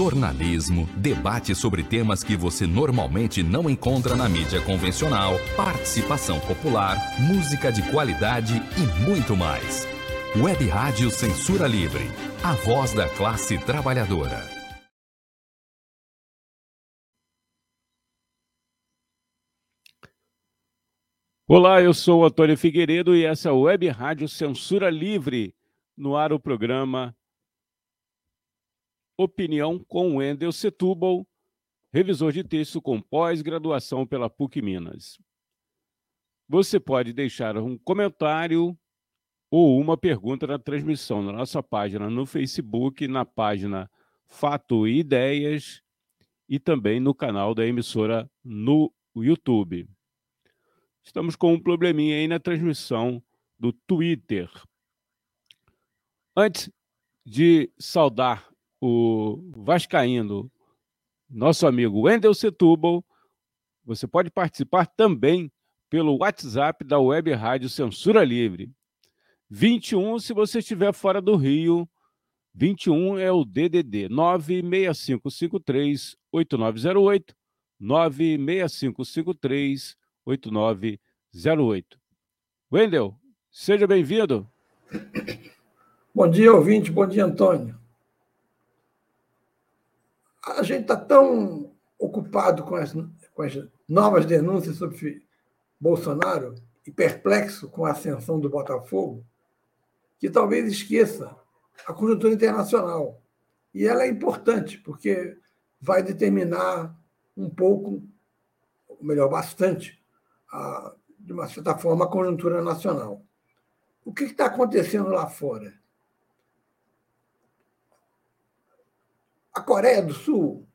jornalismo, debate sobre temas que você normalmente não encontra na mídia convencional, participação popular, música de qualidade e muito mais. Web Rádio Censura Livre, a voz da classe trabalhadora. Olá, eu sou o Antônio Figueiredo e essa é a Web Rádio Censura Livre. No ar o programa Opinião com Wendel Setúbal, revisor de texto com pós-graduação pela PUC Minas. Você pode deixar um comentário ou uma pergunta na transmissão na nossa página no Facebook, na página Fato e Ideias e também no canal da emissora no YouTube. Estamos com um probleminha aí na transmissão do Twitter. Antes de saudar o Vascaíno, nosso amigo Wendel Setúbal. Você pode participar também pelo WhatsApp da Web Rádio Censura Livre. 21, se você estiver fora do Rio, 21 é o DDD 96553 8908 96553 8908. Wendel, seja bem-vindo. Bom dia, ouvinte. Bom dia, Antônio a gente está tão ocupado com as, com as novas denúncias sobre Bolsonaro e perplexo com a ascensão do Botafogo, que talvez esqueça a conjuntura internacional. E ela é importante, porque vai determinar um pouco, ou melhor, bastante, a, de uma certa forma, a conjuntura nacional. O que está acontecendo lá fora? A Coreia do Sul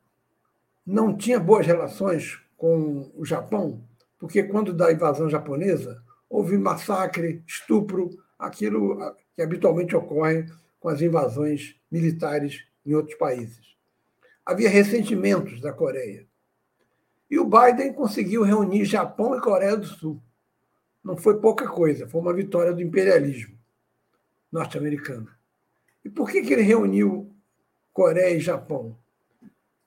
não tinha boas relações com o Japão, porque quando da invasão japonesa houve massacre, estupro, aquilo que habitualmente ocorre com as invasões militares em outros países. Havia ressentimentos da Coreia. E o Biden conseguiu reunir Japão e Coreia do Sul. Não foi pouca coisa, foi uma vitória do imperialismo norte-americano. E por que, que ele reuniu Coreia e Japão,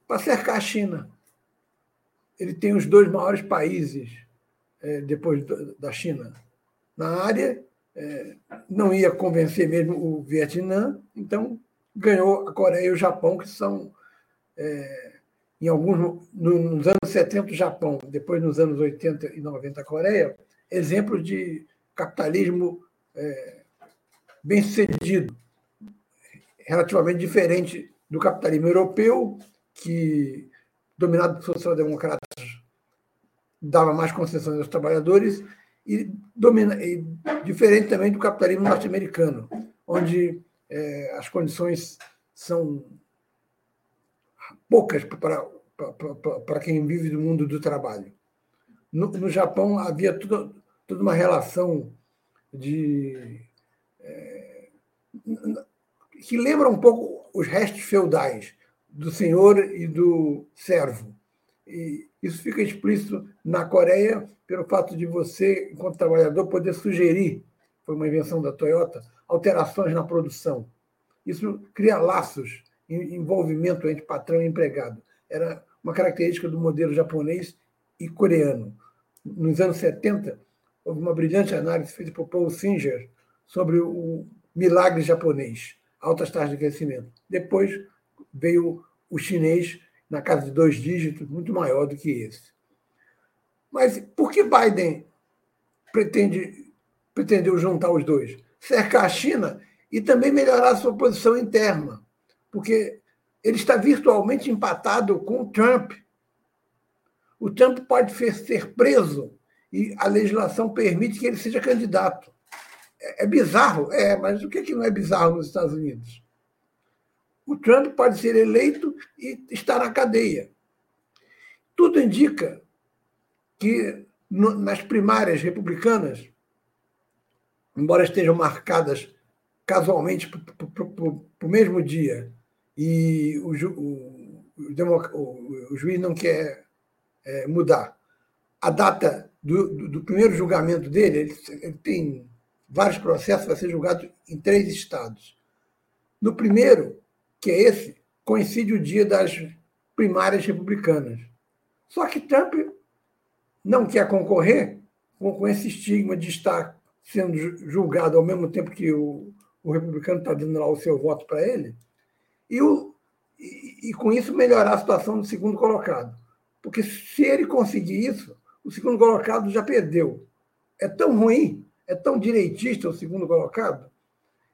para cercar a China. Ele tem os dois maiores países é, depois da China na área, é, não ia convencer mesmo o Vietnã, então ganhou a Coreia e o Japão, que são, é, em alguns, nos anos 70, o Japão, depois nos anos 80 e 90, a Coreia, exemplos de capitalismo é, bem sucedido, relativamente diferente do capitalismo europeu, que, dominado por social-democratas, dava mais concessões aos trabalhadores, e, domina, e diferente também do capitalismo norte-americano, onde é, as condições são poucas para, para, para quem vive do mundo do trabalho. No, no Japão havia tudo, toda uma relação de. É, que lembra um pouco os restos feudais do senhor e do servo. E isso fica explícito na Coreia pelo fato de você, enquanto trabalhador, poder sugerir, foi uma invenção da Toyota, alterações na produção. Isso cria laços, envolvimento entre patrão e empregado. Era uma característica do modelo japonês e coreano. Nos anos 70, houve uma brilhante análise feita por Paul Singer sobre o milagre japonês altas taxas de crescimento. Depois veio o chinês na casa de dois dígitos, muito maior do que esse. Mas por que Biden pretende, pretendeu juntar os dois? Cercar a China e também melhorar a sua posição interna, porque ele está virtualmente empatado com o Trump. O Trump pode ser preso e a legislação permite que ele seja candidato. É, é bizarro? É, mas o que, é que não é bizarro nos Estados Unidos? O Trump pode ser eleito e estar na cadeia. Tudo indica que nas primárias republicanas, embora estejam marcadas casualmente para o mesmo dia, e o, o, o, o juiz não quer é, mudar a data do, do, do, primeiro julgamento dele, ele, ele tem vários processos, vai ser julgado em três estados. No primeiro, que é esse, coincide o dia das primárias republicanas. Só que Trump não quer concorrer com, esse estigma de estar sendo julgado ao mesmo tempo que o, o republicano está dando lá o seu voto para ele, e, o, e, e, com isso melhorar a situação do segundo colocado. Porque se ele conseguir isso, o segundo colocado já perdeu. É tão ruim, é tão direitista o segundo colocado,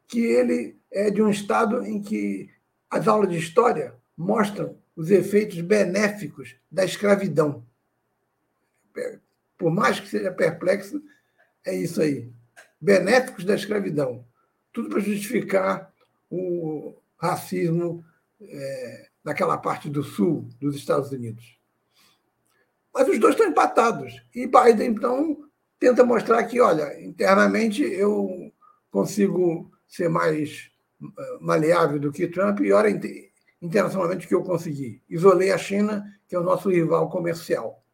que ele é de um estado em que as aulas de história mostram os efeitos benéficos da escravidão. Por mais que seja perplexo, é isso aí. Benéficos da escravidão. Tudo para justificar o racismo é, naquela parte do sul dos Estados Unidos. Mas os dois estão empatados. E Biden, então, tenta mostrar que, olha, internamente eu consigo ser mais eh, maleável do que Trump e, olha, internacionalmente o que eu consegui. Isolei a China, que é o nosso rival comercial.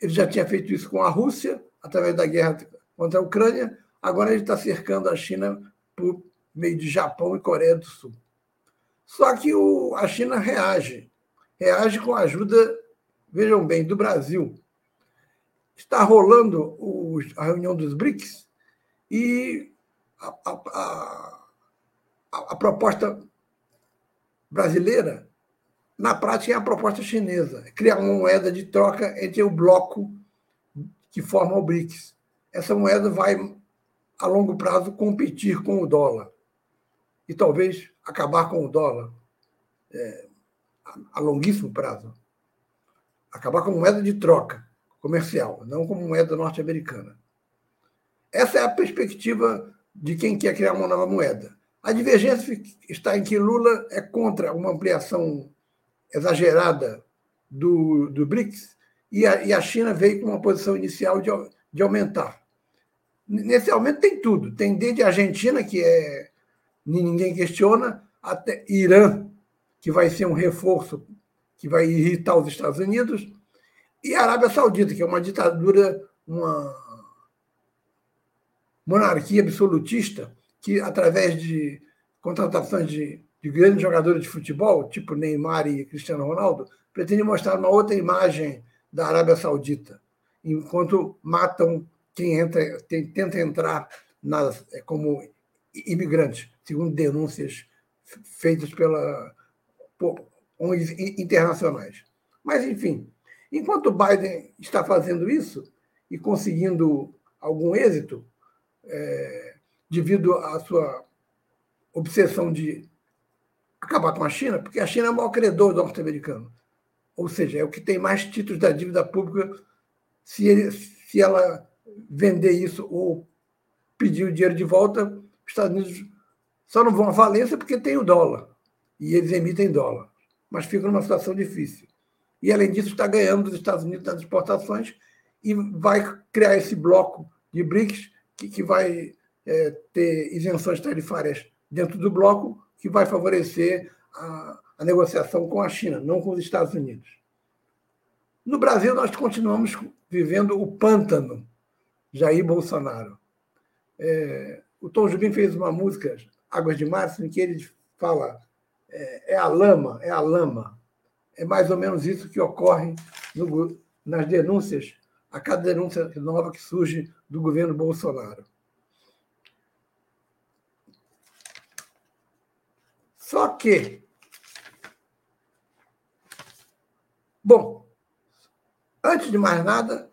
Ele já tinha feito isso com a Rússia, através da guerra contra a Ucrânia, agora ele está cercando a China por meio de Japão e Coreia do Sul. Só que o, a China reage. Reage com a ajuda, vejam bem, do Brasil. Está rolando o, a reunião dos BRICS e a, a, a, a proposta brasileira, na prática, é a proposta chinesa, criar uma moeda de troca entre o bloco que forma o BRICS. Essa moeda vai, a longo prazo, competir com o dólar e talvez acabar com o dólar é, a longuíssimo prazo. Acabar com moeda de troca comercial, não como moeda norte-americana. Essa é a perspectiva de quem quer criar uma nova moeda. A divergência está em que Lula é contra uma ampliação exagerada do, do BRICS e a, e a China veio com uma posição inicial de, de aumentar. Nesse aumento tem tudo. Tem desde a Argentina, que é ninguém questiona, até Irã, que vai ser um reforço que vai irritar os Estados Unidos, e a Arábia Saudita, que é uma ditadura, uma monarquia absolutista, que, através de contratações de, de grandes jogadores de futebol, tipo Neymar e Cristiano Ronaldo, pretende mostrar uma outra imagem da Arábia Saudita, enquanto matam quem entra, quem tenta entrar nas, é, como imigrantes, segundo denúncias feitas pela por internacionais. Mas, enfim, enquanto Biden está fazendo isso e conseguindo algum êxito, é, devido à sua obsessão de acabar com a China, porque a China é o maior credor norte-americano. Ou seja, é o que tem mais títulos da dívida pública. Se, ele, se ela vender isso ou pedir o dinheiro de volta, os Estados Unidos só não vão à falência porque tem o dólar. E eles emitem dólar. Mas ficam numa situação difícil. E, além disso, está ganhando dos Estados Unidos nas exportações e vai criar esse bloco de BRICS que, que vai é, ter isenções tarifárias dentro do bloco, que vai favorecer a, a negociação com a China, não com os Estados Unidos. No Brasil, nós continuamos vivendo o pântano Jair Bolsonaro. É, o Tom Jubim fez uma música, Águas de Março, em que ele fala é, é, a lama, é a lama. É mais ou menos isso que ocorre no, nas denúncias, a cada denúncia nova que surge do governo Bolsonaro. Só que. Bom, antes de mais nada,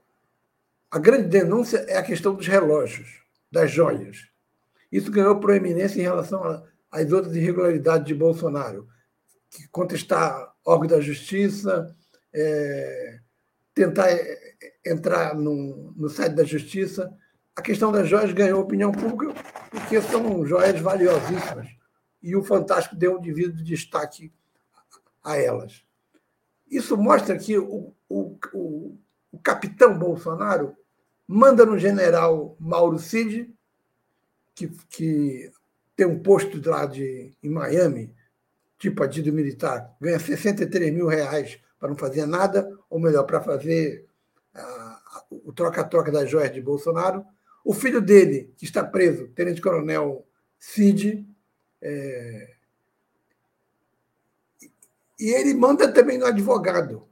a grande denúncia é a questão dos relógios, das joias. Isso ganhou proeminência em relação às outras irregularidades de Bolsonaro, que contestar órgão da justiça, é, tentar é, entrar no, no site da justiça. A questão das joias ganhou opinião pública porque são joias valiosíssimas e o Fantástico deu um devido destaque a elas. Isso mostra que o, o, o, o capitão Bolsonaro manda no general Mauro Cid, que, que tem um posto lá de, em Miami, tipo adido militar, ganha 63 mil reais para não fazer nada, ou melhor, para fazer o troca-troca das joias de Bolsonaro. O filho dele, que está preso, tenente-coronel Cid, é, E ele manda também no advogado.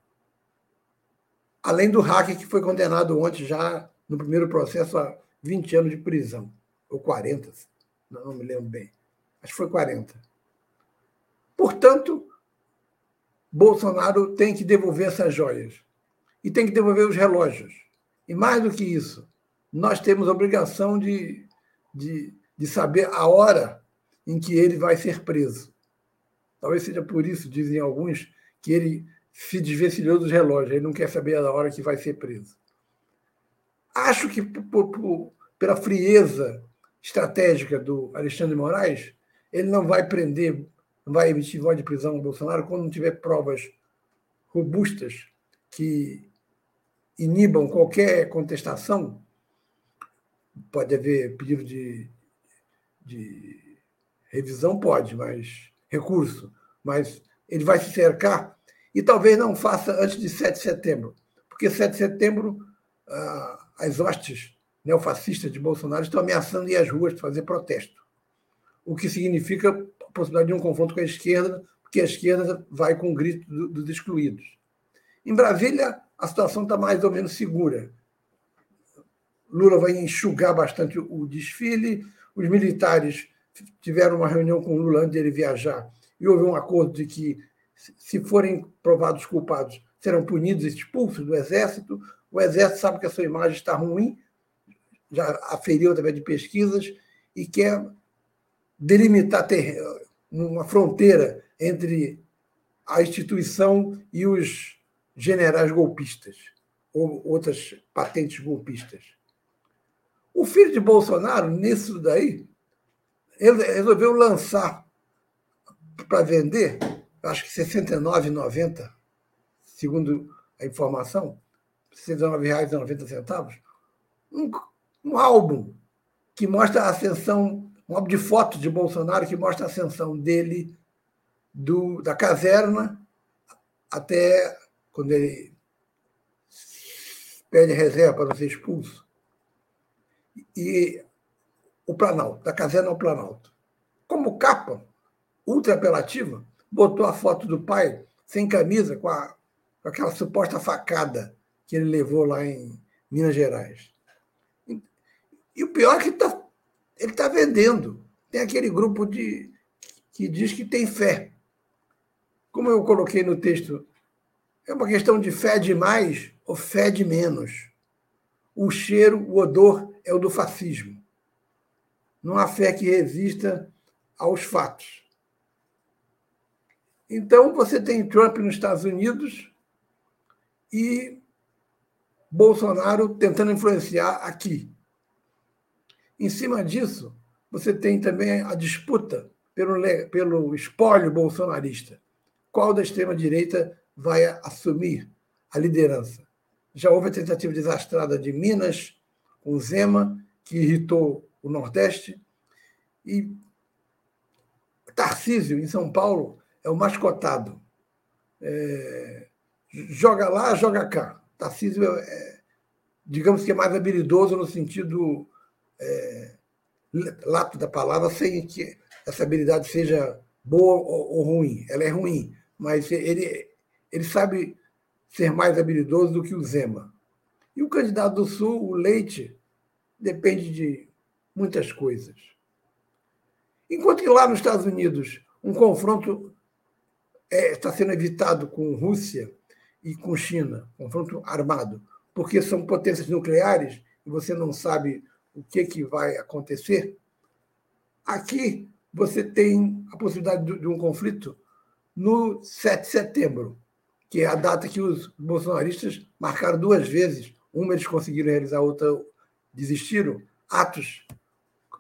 Além do hacker que foi condenado ontem já no primeiro processo a 20 anos de prisão. Ou 40, não, não me lembro bem. Acho que foi 40. Portanto, Bolsonaro tem que devolver essas joias. E tem que devolver os relógios. E mais do que isso, nós temos a obrigação de, de, de saber a hora em que ele vai ser preso. Talvez seja por isso, dizem alguns, que ele se desvencilhou dos relógios, ele não quer saber a hora que vai ser preso. Acho que por, por, pela frieza estratégica do Alexandre Moraes, ele não vai prender, vai emitir voz de prisão ao Bolsonaro quando não tiver provas robustas que inibam qualquer contestação. Pode haver pedido de, de revisão, pode, mas recurso, mas ele vai se cercar e talvez não faça antes de 7 de setembro, porque 7 de setembro ah, as hostes neofascistas de Bolsonaro estão ameaçando ir às ruas fazer protesto, o que significa possibilidade de um confronto com a esquerda, porque a esquerda vai com o grito dos excluídos. Em Brasília, a situação está mais ou menos segura. Lula vai enxugar bastante o desfile, os militares tiveram uma reunião com Lula antes de ele viajar e houve um acordo de que, se forem provados culpados, serão punidos e expulsos do Exército. O Exército sabe que a sua imagem está ruim, já aferiu através de pesquisas e quer delimitar ter... uma fronteira entre a instituição e os generais golpistas ou outras patentes golpistas. O filho de Bolsonaro, nisso daí, ele resolveu lançar para vender, acho que R$ 69,90, segundo a informação, R$ 69,90, um, um álbum que mostra a ascensão, um álbum de fotos de Bolsonaro que mostra a ascensão dele do, da caserna até quando ele pede reserva para ser expulso. E o Planalto, da caserna ao Planalto. Como capa ultra apelativa, botou a foto do pai sem camisa, com, a, com aquela suposta facada que ele levou lá em Minas Gerais. E o pior é que tá, ele está vendendo. Tem aquele grupo de, que diz que tem fé. Como eu coloquei no texto, é uma questão de fé de mais ou fé de menos. O cheiro, o odor é o do fascismo. Não há fé que resista aos fatos. Então, você tem Trump nos Estados Unidos e Bolsonaro tentando influenciar aqui. Em cima disso, você tem também a disputa pelo, pelo espólio bolsonarista. Qual da extrema-direita vai assumir a liderança? Já houve a tentativa desastrada de Minas, com Zema, que irritou o Nordeste. E Tarcísio, em São Paulo, é o mascotado. É, joga lá, joga cá. Tarcísio é, é, digamos que é mais habilidoso no sentido é, lato da palavra, sem que essa habilidade seja boa ou, ruim. Ela é ruim, mas ele, ele sabe ser mais habilidoso do que o Zema. E o candidato do Sul, o Leite, depende de muitas coisas. Enquanto que lá nos Estados Unidos um confronto é, está sendo evitado com Rússia e com China, confronto armado, porque são potências nucleares e você não sabe o que, que vai acontecer. Aqui você tem a possibilidade de, um conflito no 7 de setembro, que é a data que os bolsonaristas marcaram duas vezes. Uma eles conseguiram realizar, outra desistiram. Atos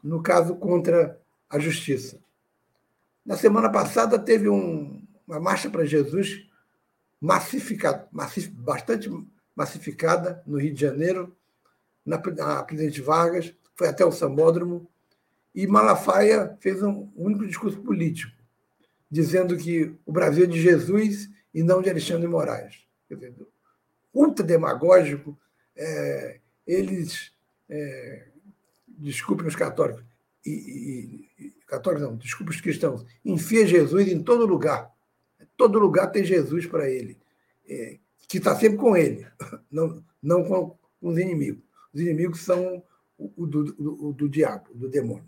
no caso contra a justiça. Na semana passada teve um, uma marcha para Jesus massificada, massif, bastante massificada no Rio de Janeiro, na, na Presidente Vargas, foi até o Sambódromo, e Malafaia fez um único discurso político, dizendo que o Brasil é de Jesus e não de Alexandre de Moraes. Dizer, ultra demagógico, é, eles é, desculpem os católicos, e, e, católicos não, desculpe os cristãos, enfia Jesus em todo lugar. todo lugar tem Jesus para ele, é, que está sempre com ele, não, não com, com os inimigos. Os inimigos são o, do, do, do diabo, do demônio.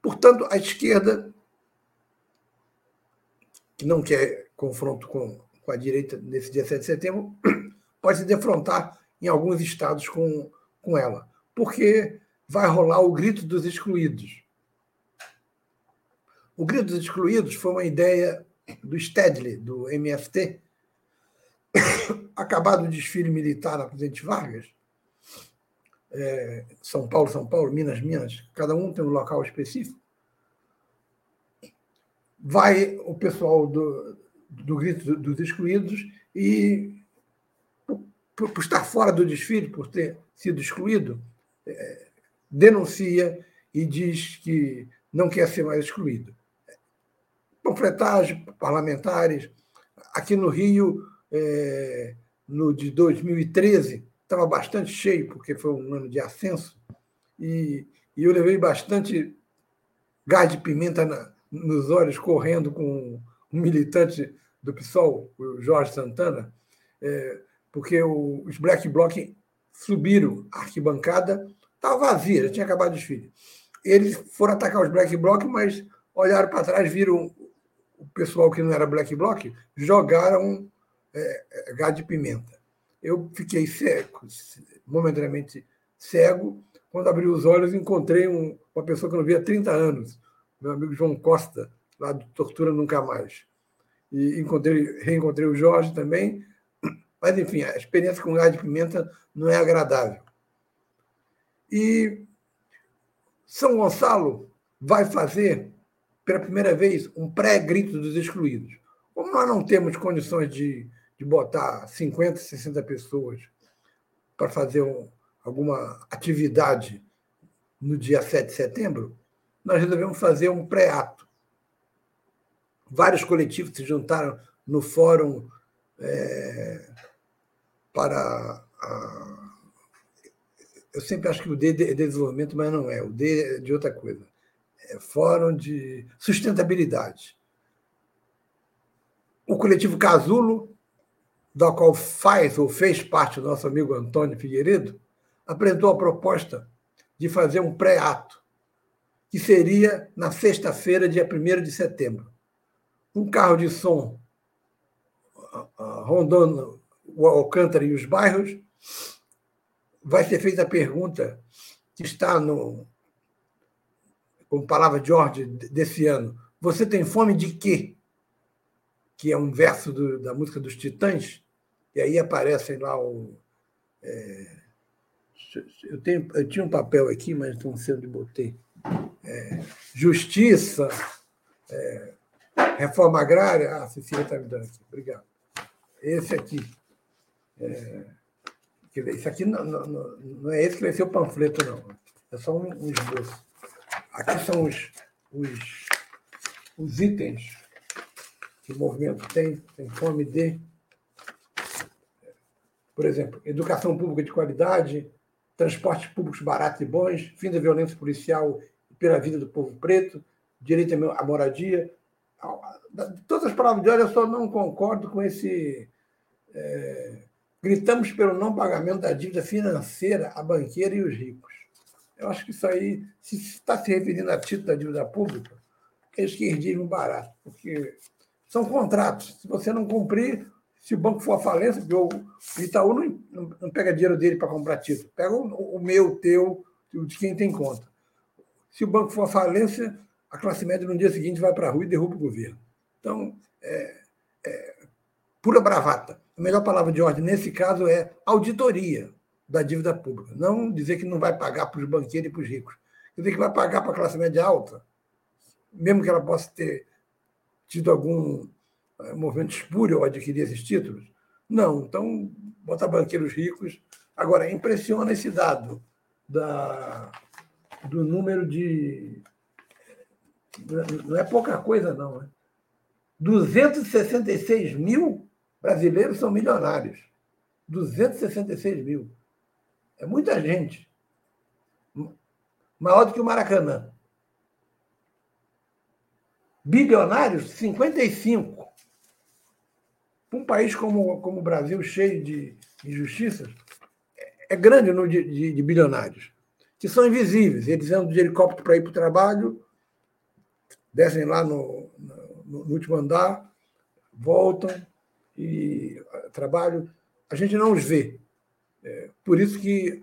Portanto, a esquerda, que não quer confronto com, com a direita nesse dia 7 de setembro, pode se defrontar em alguns estados com, com ela, porque vai rolar o grito dos excluídos. O grito dos excluídos foi uma ideia do Stedley, do MFT, acabado o desfile militar na Presidente Vargas, é, São Paulo, São Paulo, Minas, Minas, cada um tem um local específico, vai o pessoal do, do grito dos excluídos e, por, por, estar fora do desfile, por ter sido excluído, é, denuncia e diz que não quer ser mais excluído. Panfletagem, parlamentares. Aqui no Rio, é, no de 2013, estava bastante cheio, porque foi um ano de ascenso, e, e eu levei bastante gás de pimenta na, nos olhos, correndo com um militante do PSOL, o Jorge Santana, é, porque o, os Black Bloc subiram a arquibancada, estava vazia, já tinha acabado o desfile. Eles foram atacar os Black Bloc, mas olharam para trás, viram o pessoal que não era Black Bloc, jogaram é, é, gás de pimenta. Eu fiquei cego, momentaneamente cego. Quando abri os olhos, encontrei um, uma pessoa que eu não via há 30 anos, meu amigo João Costa, lá do Tortura Nunca Mais. E encontrei, reencontrei o Jorge também. Mas, enfim, a experiência com gás de pimenta não é agradável. E São Gonçalo vai fazer, pela primeira vez, um pré-grito dos excluídos. Como nós não temos condições de de botar 50, 60 pessoas para fazer um, alguma atividade no dia 7 de setembro, nós resolvemos fazer um pré-ato. Vários coletivos se juntaram no fórum é, para. A, eu sempre acho que o D é de desenvolvimento, mas não é. O D é de outra coisa. É Fórum de Sustentabilidade. O coletivo Casulo da qual faz ou fez parte o nosso amigo Antônio Figueiredo, apresentou a proposta de fazer um pré-ato, que seria na sexta-feira, dia 1 de setembro. Um carro de som rondando o Alcântara e os bairros, vai ser feita a pergunta que está no, como palavra de ordem desse ano. Você tem fome de quê? Que é um verso do, da música dos Titãs, e aí aparecem lá o. É, eu, tenho, eu tinha um papel aqui, mas não sei onde botei. É, justiça, é, reforma agrária. Ah, Cecília está me dando aqui, obrigado. Esse aqui. É, aqui não, não, não, é esse que vai ser o panfleto, não. É só um, um esboço. Aqui são os, os, os itens que o movimento tem, tem fome de por exemplo, educação pública de qualidade, transportes públicos baratos e bons, fim da violência policial pela vida do povo preto, direito à moradia. Todas as palavras de ordem, eu só não concordo com esse. É, gritamos pelo não pagamento da dívida financeira a banqueira e os ricos. Eu acho que isso aí, se está se referindo a título da dívida pública, é esquerdismo barato, porque são contratos. Se você não cumprir, se o banco for à falência, o Itaú não, não, pega dinheiro dele para comprar título, pega o, o meu, o teu, de quem tem conta. Se o banco for à falência, a classe média no dia seguinte vai para a rua e derruba o governo. Então, é, é, pura bravata. A melhor palavra de ordem nesse caso é auditoria da dívida pública. Não dizer que não vai pagar para os banqueiros e para os ricos. Quer dizer que vai pagar para a classe média alta, mesmo que ela possa ter tido algum é, movimento espúrio ao adquirir esses títulos? Não. Então, botar banqueiros ricos. Agora, impressiona esse dado da, do número de. Não é pouca coisa, não. Né? 266 mil brasileiros são milionários. 266 mil. É muita gente. Maior do que o Maracanã. Bilionários, 55. Um país como, como o Brasil, cheio de injustiças, é grande no de, de, de bilionários, que são invisíveis. Eles andam de helicóptero para ir para o trabalho, descem lá no, no, no último andar, voltam e trabalho. A gente não os vê. É, por isso que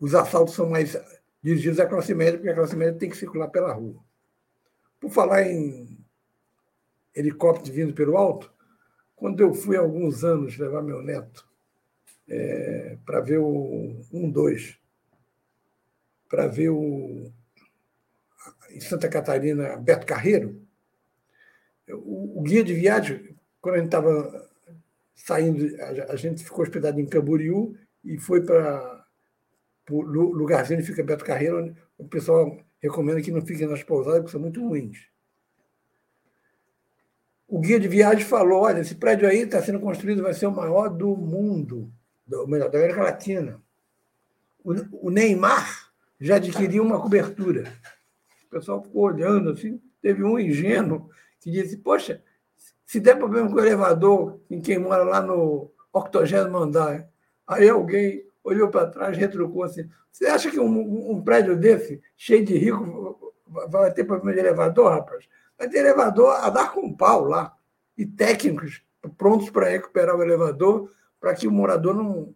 os assaltos são mais dirigidos à classe média, porque a classe média tem que circular pela rua. Por falar em helicóptero vindo pelo alto, quando eu fui há alguns anos levar meu neto é, para ver o 1-2, para ver o em Santa Catarina, Beto Carreiro, o, o guia de viagem, quando a gente estava saindo, a, a, gente ficou hospedado em Camboriú e foi para o lugarzinho onde fica Beto Carreiro, onde o pessoal recomenda que não fiquem nas pousadas, porque são muito ruins. O guia de viagem falou: olha, esse prédio aí está sendo construído, vai ser o maior do mundo, ou melhor, da América Latina. O, o Neymar já adquiriu uma cobertura. O pessoal ficou olhando assim. Teve um ingênuo que disse: Poxa, se der problema com o elevador em quem mora lá no 80 andar, aí alguém olhou para trás, retrucou assim: Você acha que um, um, prédio desse, cheio de rico, vai ter problema de elevador, rapaz? Vai ter elevador a dar com pau lá. E técnicos prontos para recuperar o elevador para que o morador não,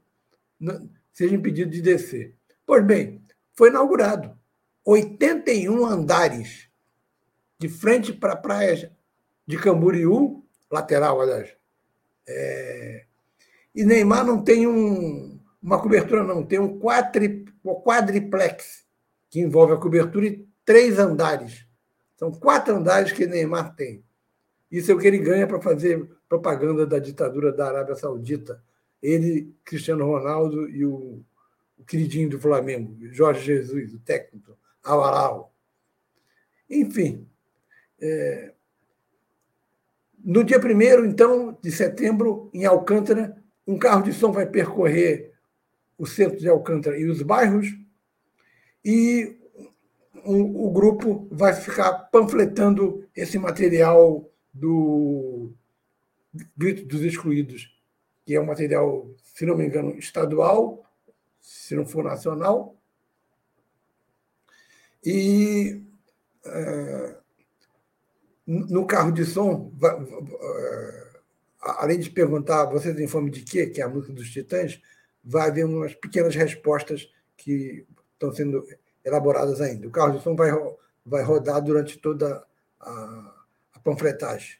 não seja impedido de descer. Pois bem, foi inaugurado. 81 andares de frente para praia de Camboriú, lateral, aliás. É... E Neymar não tem um, uma cobertura, não, tem um, quadri, quadriplex, que envolve a cobertura e três andares. São quatro andares que Neymar tem. Isso é o que ele ganha para fazer propaganda da ditadura da Arábia Saudita. Ele, Cristiano Ronaldo e o, o queridinho do Flamengo, Jorge Jesus, o técnico, Avaral. Enfim, é, no dia 1 então, de setembro, em Alcântara, um carro de som vai percorrer o centro de Alcântara e os bairros, e o, o grupo vai ficar panfletando esse material do Grito dos Excluídos, que é um material, se não me engano, estadual, se não for nacional. E é, no carro de som, eh, além de perguntar, você tem fome de quê? Que é a música dos Titãs, vai haver umas pequenas respostas que estão sendo elaboradas ainda. O carro de som vai, vai rodar durante toda a, a panfletagem.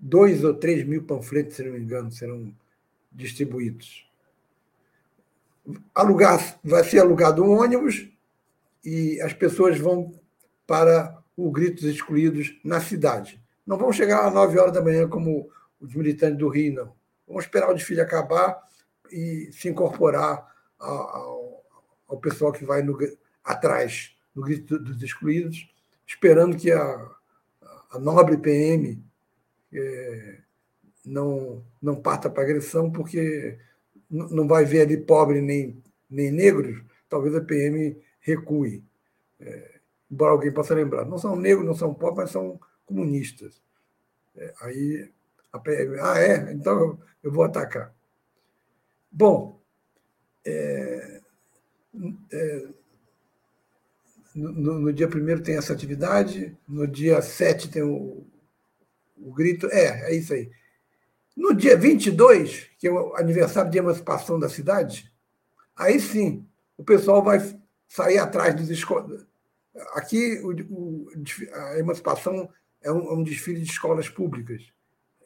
Dois ou três mil panfletos, se não me engano, serão distribuídos. Alugar, vai ser alugado um ônibus e as pessoas vão para o Gritos Excluídos na cidade. Não vão chegar às 9 horas da manhã como os militantes do Rio, não. Vamos esperar o desfile acabar e se incorporar ao, ao pessoal que vai no, atrás no Grito dos Excluídos, esperando que a, a nobre PM é, não, não parta para agressão, porque não vai ver ali pobre nem, nem negros, talvez a PM recue. É, embora alguém possa lembrar. Não são negros, não são pobres, mas são comunistas. É, aí a PM, ah, é? Então eu, vou atacar. Bom, é, é, no, no, dia 1 tem essa atividade, no dia 7 tem o, o grito. É, é isso aí. No dia 22, que é o aniversário de emancipação da cidade, aí sim, o pessoal vai sair atrás dos, Aqui, o, o, a emancipação é um, é um, desfile de escolas públicas,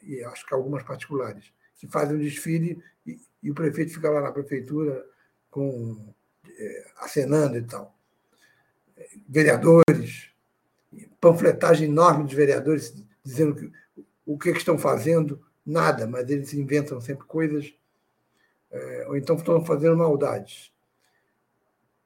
e acho que algumas particulares, que fazem um desfile e, e o prefeito fica lá na prefeitura com, é, acenando e tal. Vereadores, panfletagem enorme de vereadores dizendo que, o que, que estão fazendo, nada, mas eles inventam sempre coisas, é, ou então estão fazendo maldades.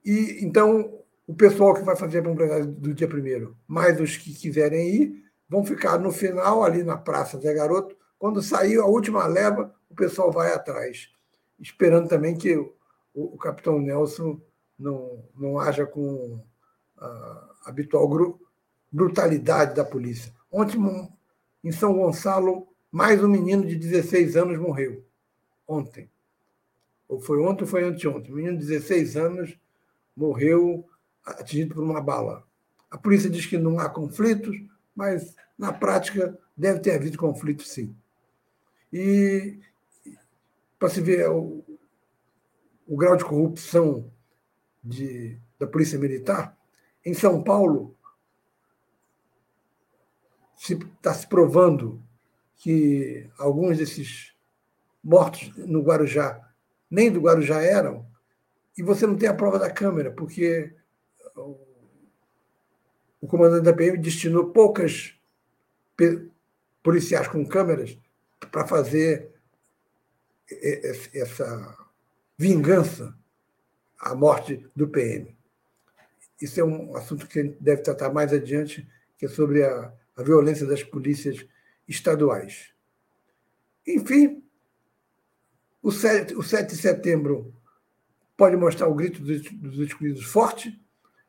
E então o pessoal que vai fazer a congregação do dia primeiro, mais os que quiserem ir, vão ficar no final, ali na Praça Zé Garoto. Quando sair a última leva, o pessoal vai atrás, esperando também que o, o capitão Nelson não, não haja com a habitual brutalidade da polícia. Ontem, em São Gonçalo, mais um menino de 16 anos morreu. Ontem. Ou foi ontem ou foi anteontem. Um menino de 16 anos morreu atingido por uma bala. A polícia diz que não há conflitos, mas na prática deve ter havido conflito, sim. E para se ver o, o grau de corrupção de, da Polícia Militar, em São Paulo, está se, se provando que alguns desses mortos no Guarujá nem do Guarujá eram, e você não tem a prova da câmera, porque o comandante da PM destinou poucas policiais com câmeras para fazer essa vingança à morte do PM. Isso é um assunto que a gente deve tratar mais adiante, que é sobre a, a violência das polícias estaduais. Enfim, o 7, o 7 de setembro pode mostrar o grito dos excluídos forte.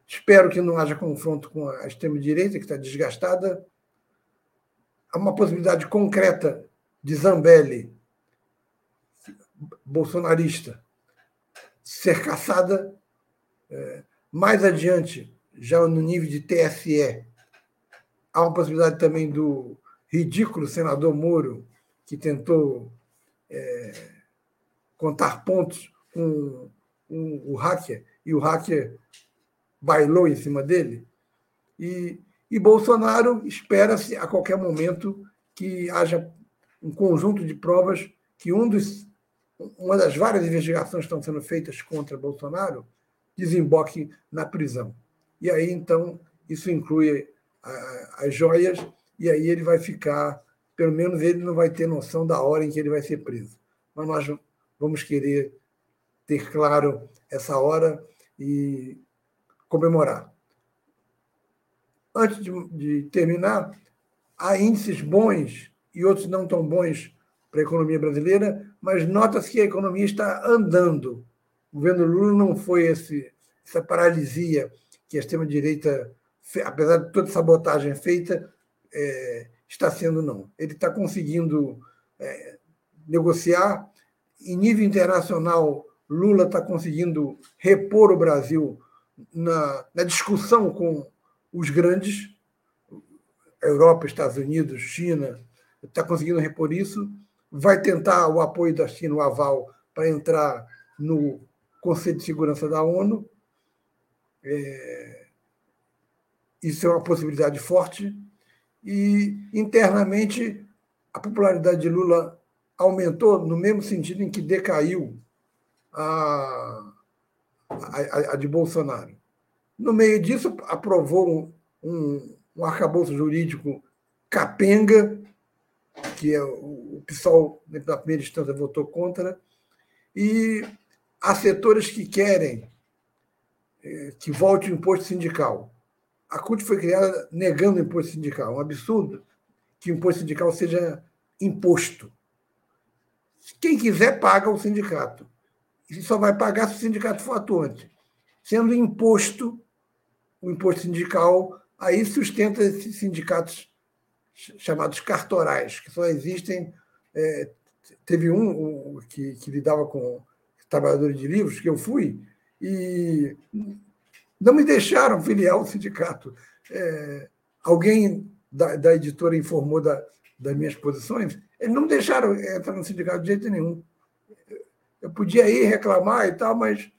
Espero que não haja confronto com a extrema-direita, que está desgastada. Há uma possibilidade concreta de Zambelli, bolsonarista, ser caçada. É, mais adiante, já no nível de TSE, há uma possibilidade também do ridículo senador Moro, que tentou é, contar pontos com, com o hacker, e o hacker bailou em cima dele. E, e Bolsonaro espera-se a qualquer momento que haja um conjunto de provas que um dos, uma das várias investigações que estão sendo feitas contra Bolsonaro desemboque na prisão. E aí, então, isso inclui a, as joias, e aí ele vai ficar, pelo menos ele não vai ter noção da hora em que ele vai ser preso. Mas nós vamos querer ter claro essa hora e comemorar. Antes de, de terminar, há índices bons e outros não tão bons para a economia brasileira, mas nota-se que a economia está andando. O governo Lula não foi esse, essa paralisia que a extrema-direita, apesar de toda sabotagem feita, é, está sendo, não. Ele está conseguindo é, negociar. Em nível internacional, Lula está conseguindo repor o Brasil na, na discussão com os grandes, Europa, Estados Unidos, China, está conseguindo repor isso, vai tentar o apoio da China, o aval, para entrar no Conselho de Segurança da ONU. É, isso é uma possibilidade forte. E, internamente, a popularidade de Lula aumentou no mesmo sentido em que decaiu a, a, a de Bolsonaro. No meio disso, aprovou um, um arcabouço jurídico capenga, que é o, PSOL, na primeira instância, votou contra, e há setores que querem é, que volte o imposto sindical. A CUT foi criada negando o imposto sindical. É um absurdo que o imposto sindical seja imposto. Quem quiser, paga o sindicato. E só vai pagar se o sindicato for atuante. Sendo imposto, o imposto sindical, aí sustenta esses sindicatos chamados cartorais, que só existem. É, teve um, que, que, lidava com trabalhadores de livros, que eu fui, e não me deixaram filiar o sindicato. É, alguém da, da, editora informou da, das minhas posições, eles não me deixaram entrar no sindicato de jeito nenhum. Eu podia ir reclamar e tal, mas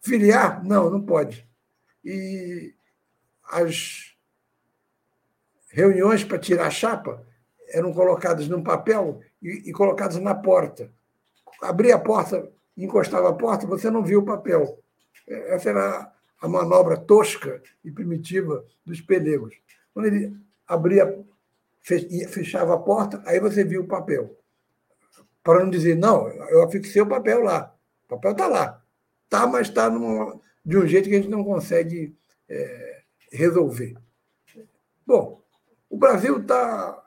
filiar, não, não pode. E as reuniões para tirar a chapa eram colocadas num papel e, e colocadas na porta. Abria a porta, encostava a porta, você não via o papel. Essa era a manobra tosca e primitiva dos pelegos. Quando ele abria, fechava a porta, aí você via o papel para não dizer, não, eu afixei o papel lá. O papel está lá. Está, mas está de um jeito que a gente não consegue é, resolver. Bom, o Brasil está,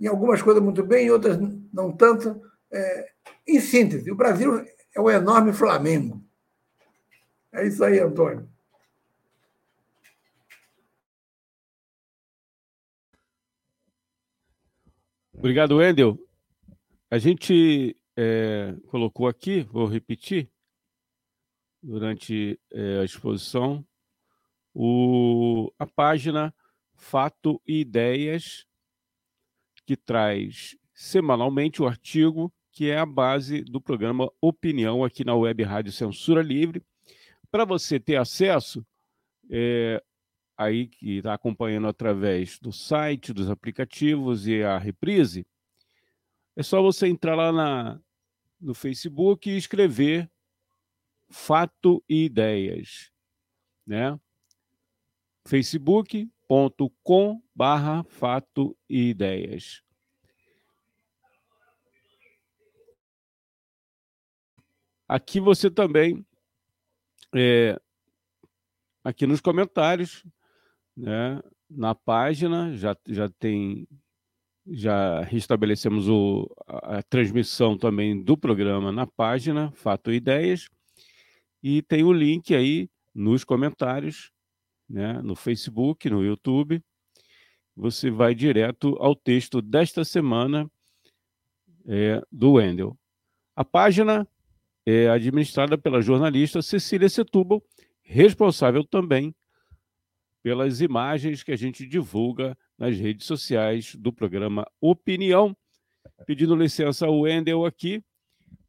em algumas coisas, muito bem, em outras não tanto. É, em síntese, o Brasil é um enorme Flamengo. É isso aí, Antônio. Obrigado, Wendel. A gente é, colocou aqui, vou repetir, durante é, a exposição, o, a página Fato e Ideias, que traz semanalmente o artigo que é a base do programa Opinião aqui na Web Rádio Censura Livre. Para você ter acesso, é, aí que está acompanhando através do site, dos aplicativos e a reprise, é só você entrar lá na, no Facebook e escrever Fato e Ideias, né? facebook.com barra Fato e Ideias. Aqui você também, é, aqui nos comentários, né, na página, já, já tem, já restabelecemos o, a transmissão também do programa na página Fato e Ideias, e tem o link aí nos comentários, né, no Facebook, no YouTube, você vai direto ao texto desta semana é, do Wendel. A página é administrada pela jornalista Cecília Setúbal, responsável também pelas imagens que a gente divulga nas redes sociais do programa Opinião. Pedindo licença ao Wendel aqui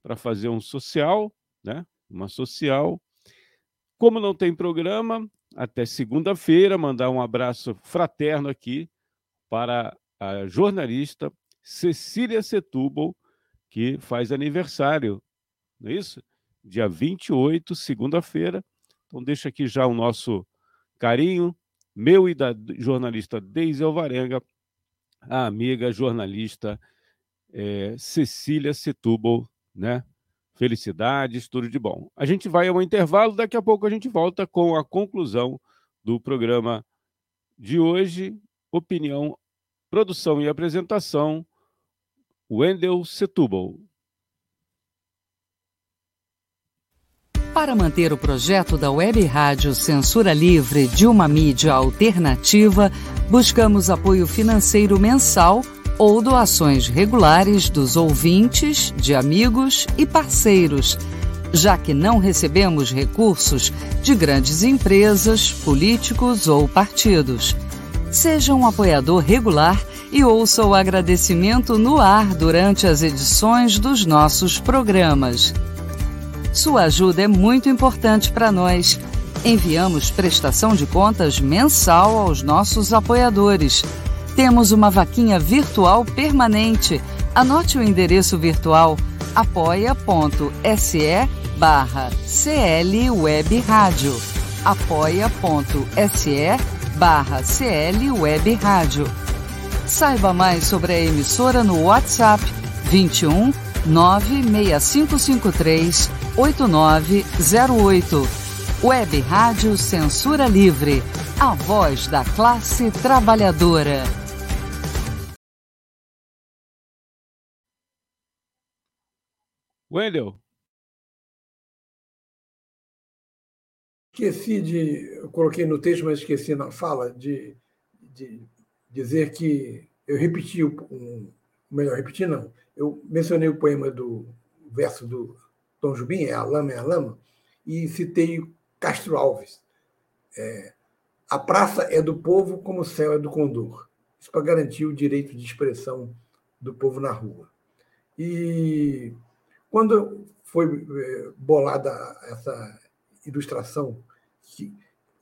para fazer um social, né? Uma social. Como não tem programa, até segunda-feira, mandar um abraço fraterno aqui para a jornalista Cecília Setúbal, que faz aniversário não é isso? Dia 28, segunda-feira. Então, deixa aqui já o nosso carinho, meu e da jornalista Deise Alvarenga, a amiga jornalista é, Cecília Setúbal, né? Felicidades, tudo de bom. A gente vai ao intervalo, daqui a pouco a gente volta com a conclusão do programa de hoje. Opinião, produção e apresentação, Wendel Setúbal. Para manter o projeto da Web Rádio Censura Livre de uma mídia alternativa, buscamos apoio financeiro mensal ou doações regulares dos ouvintes, de amigos e parceiros, já que não recebemos recursos de grandes empresas, políticos ou partidos. Seja um apoiador regular e ouça o agradecimento no ar durante as edições dos nossos programas. Sua ajuda é muito importante para nós. Enviamos prestação de contas mensal aos nossos apoiadores. Temos uma vaquinha virtual permanente. Anote o endereço virtual apoia.se barra CL Web Rádio. apoia.se barra CL Web Rádio. Saiba mais sobre a emissora no WhatsApp 21 96553 8908. Web Rádio Censura Livre. A voz da classe trabalhadora. Wendel. Esqueci de. Eu coloquei no texto, mas esqueci na fala de, de dizer que eu repeti. Um, melhor, repeti não. Eu mencionei o poema do verso do Tom Jubim, é a lama é a lama, e citei Castro Alves. É, a praça é do povo como o céu é do condor. Isso para garantir o direito de expressão do povo na rua. E quando foi é, bolada essa ilustração que,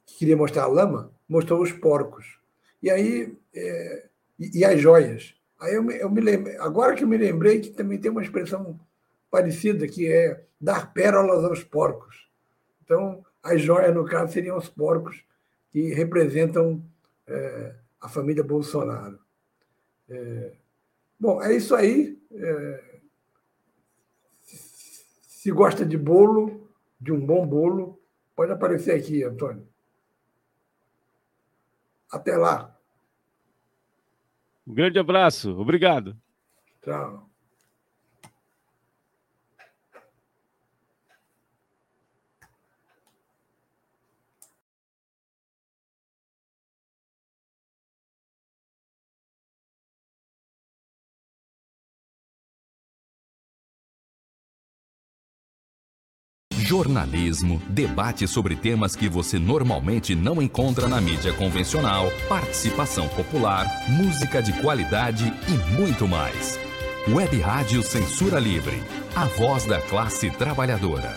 que queria mostrar a lama, mostrou os porcos. E aí é, e, e, as joias. Aí eu me, eu me lembrei, agora que eu me lembrei que também tem uma expressão parecida, que é dar pérolas aos porcos. Então, as joias, no caso, seriam os porcos que representam é, a família Bolsonaro. É, bom, é isso aí. É, se gosta de bolo, de um bom bolo, pode aparecer aqui, Antônio. Até lá. Um grande abraço. Obrigado. Tchau. Jornalismo, debate sobre temas que você normalmente não encontra na mídia convencional, participação popular, música de qualidade e muito mais. Web Rádio Censura Livre, a voz da classe trabalhadora.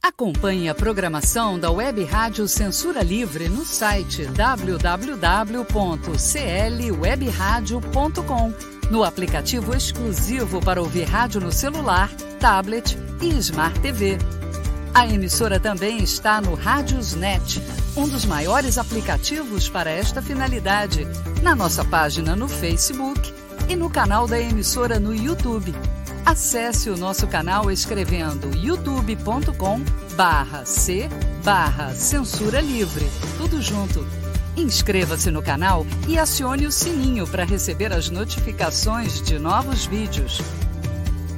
Acompanhe a programação da Web Rádio Censura Livre no site www.clwebradio.com, no aplicativo exclusivo para ouvir rádio no celular, tablet e Smart TV. A emissora também está no Rádiosnet, um dos maiores aplicativos para esta finalidade, na nossa página no Facebook e no canal da emissora no YouTube. Acesse o nosso canal escrevendo youtube.com barra C barra Censura Livre. Tudo junto. Inscreva-se no canal e acione o sininho para receber as notificações de novos vídeos.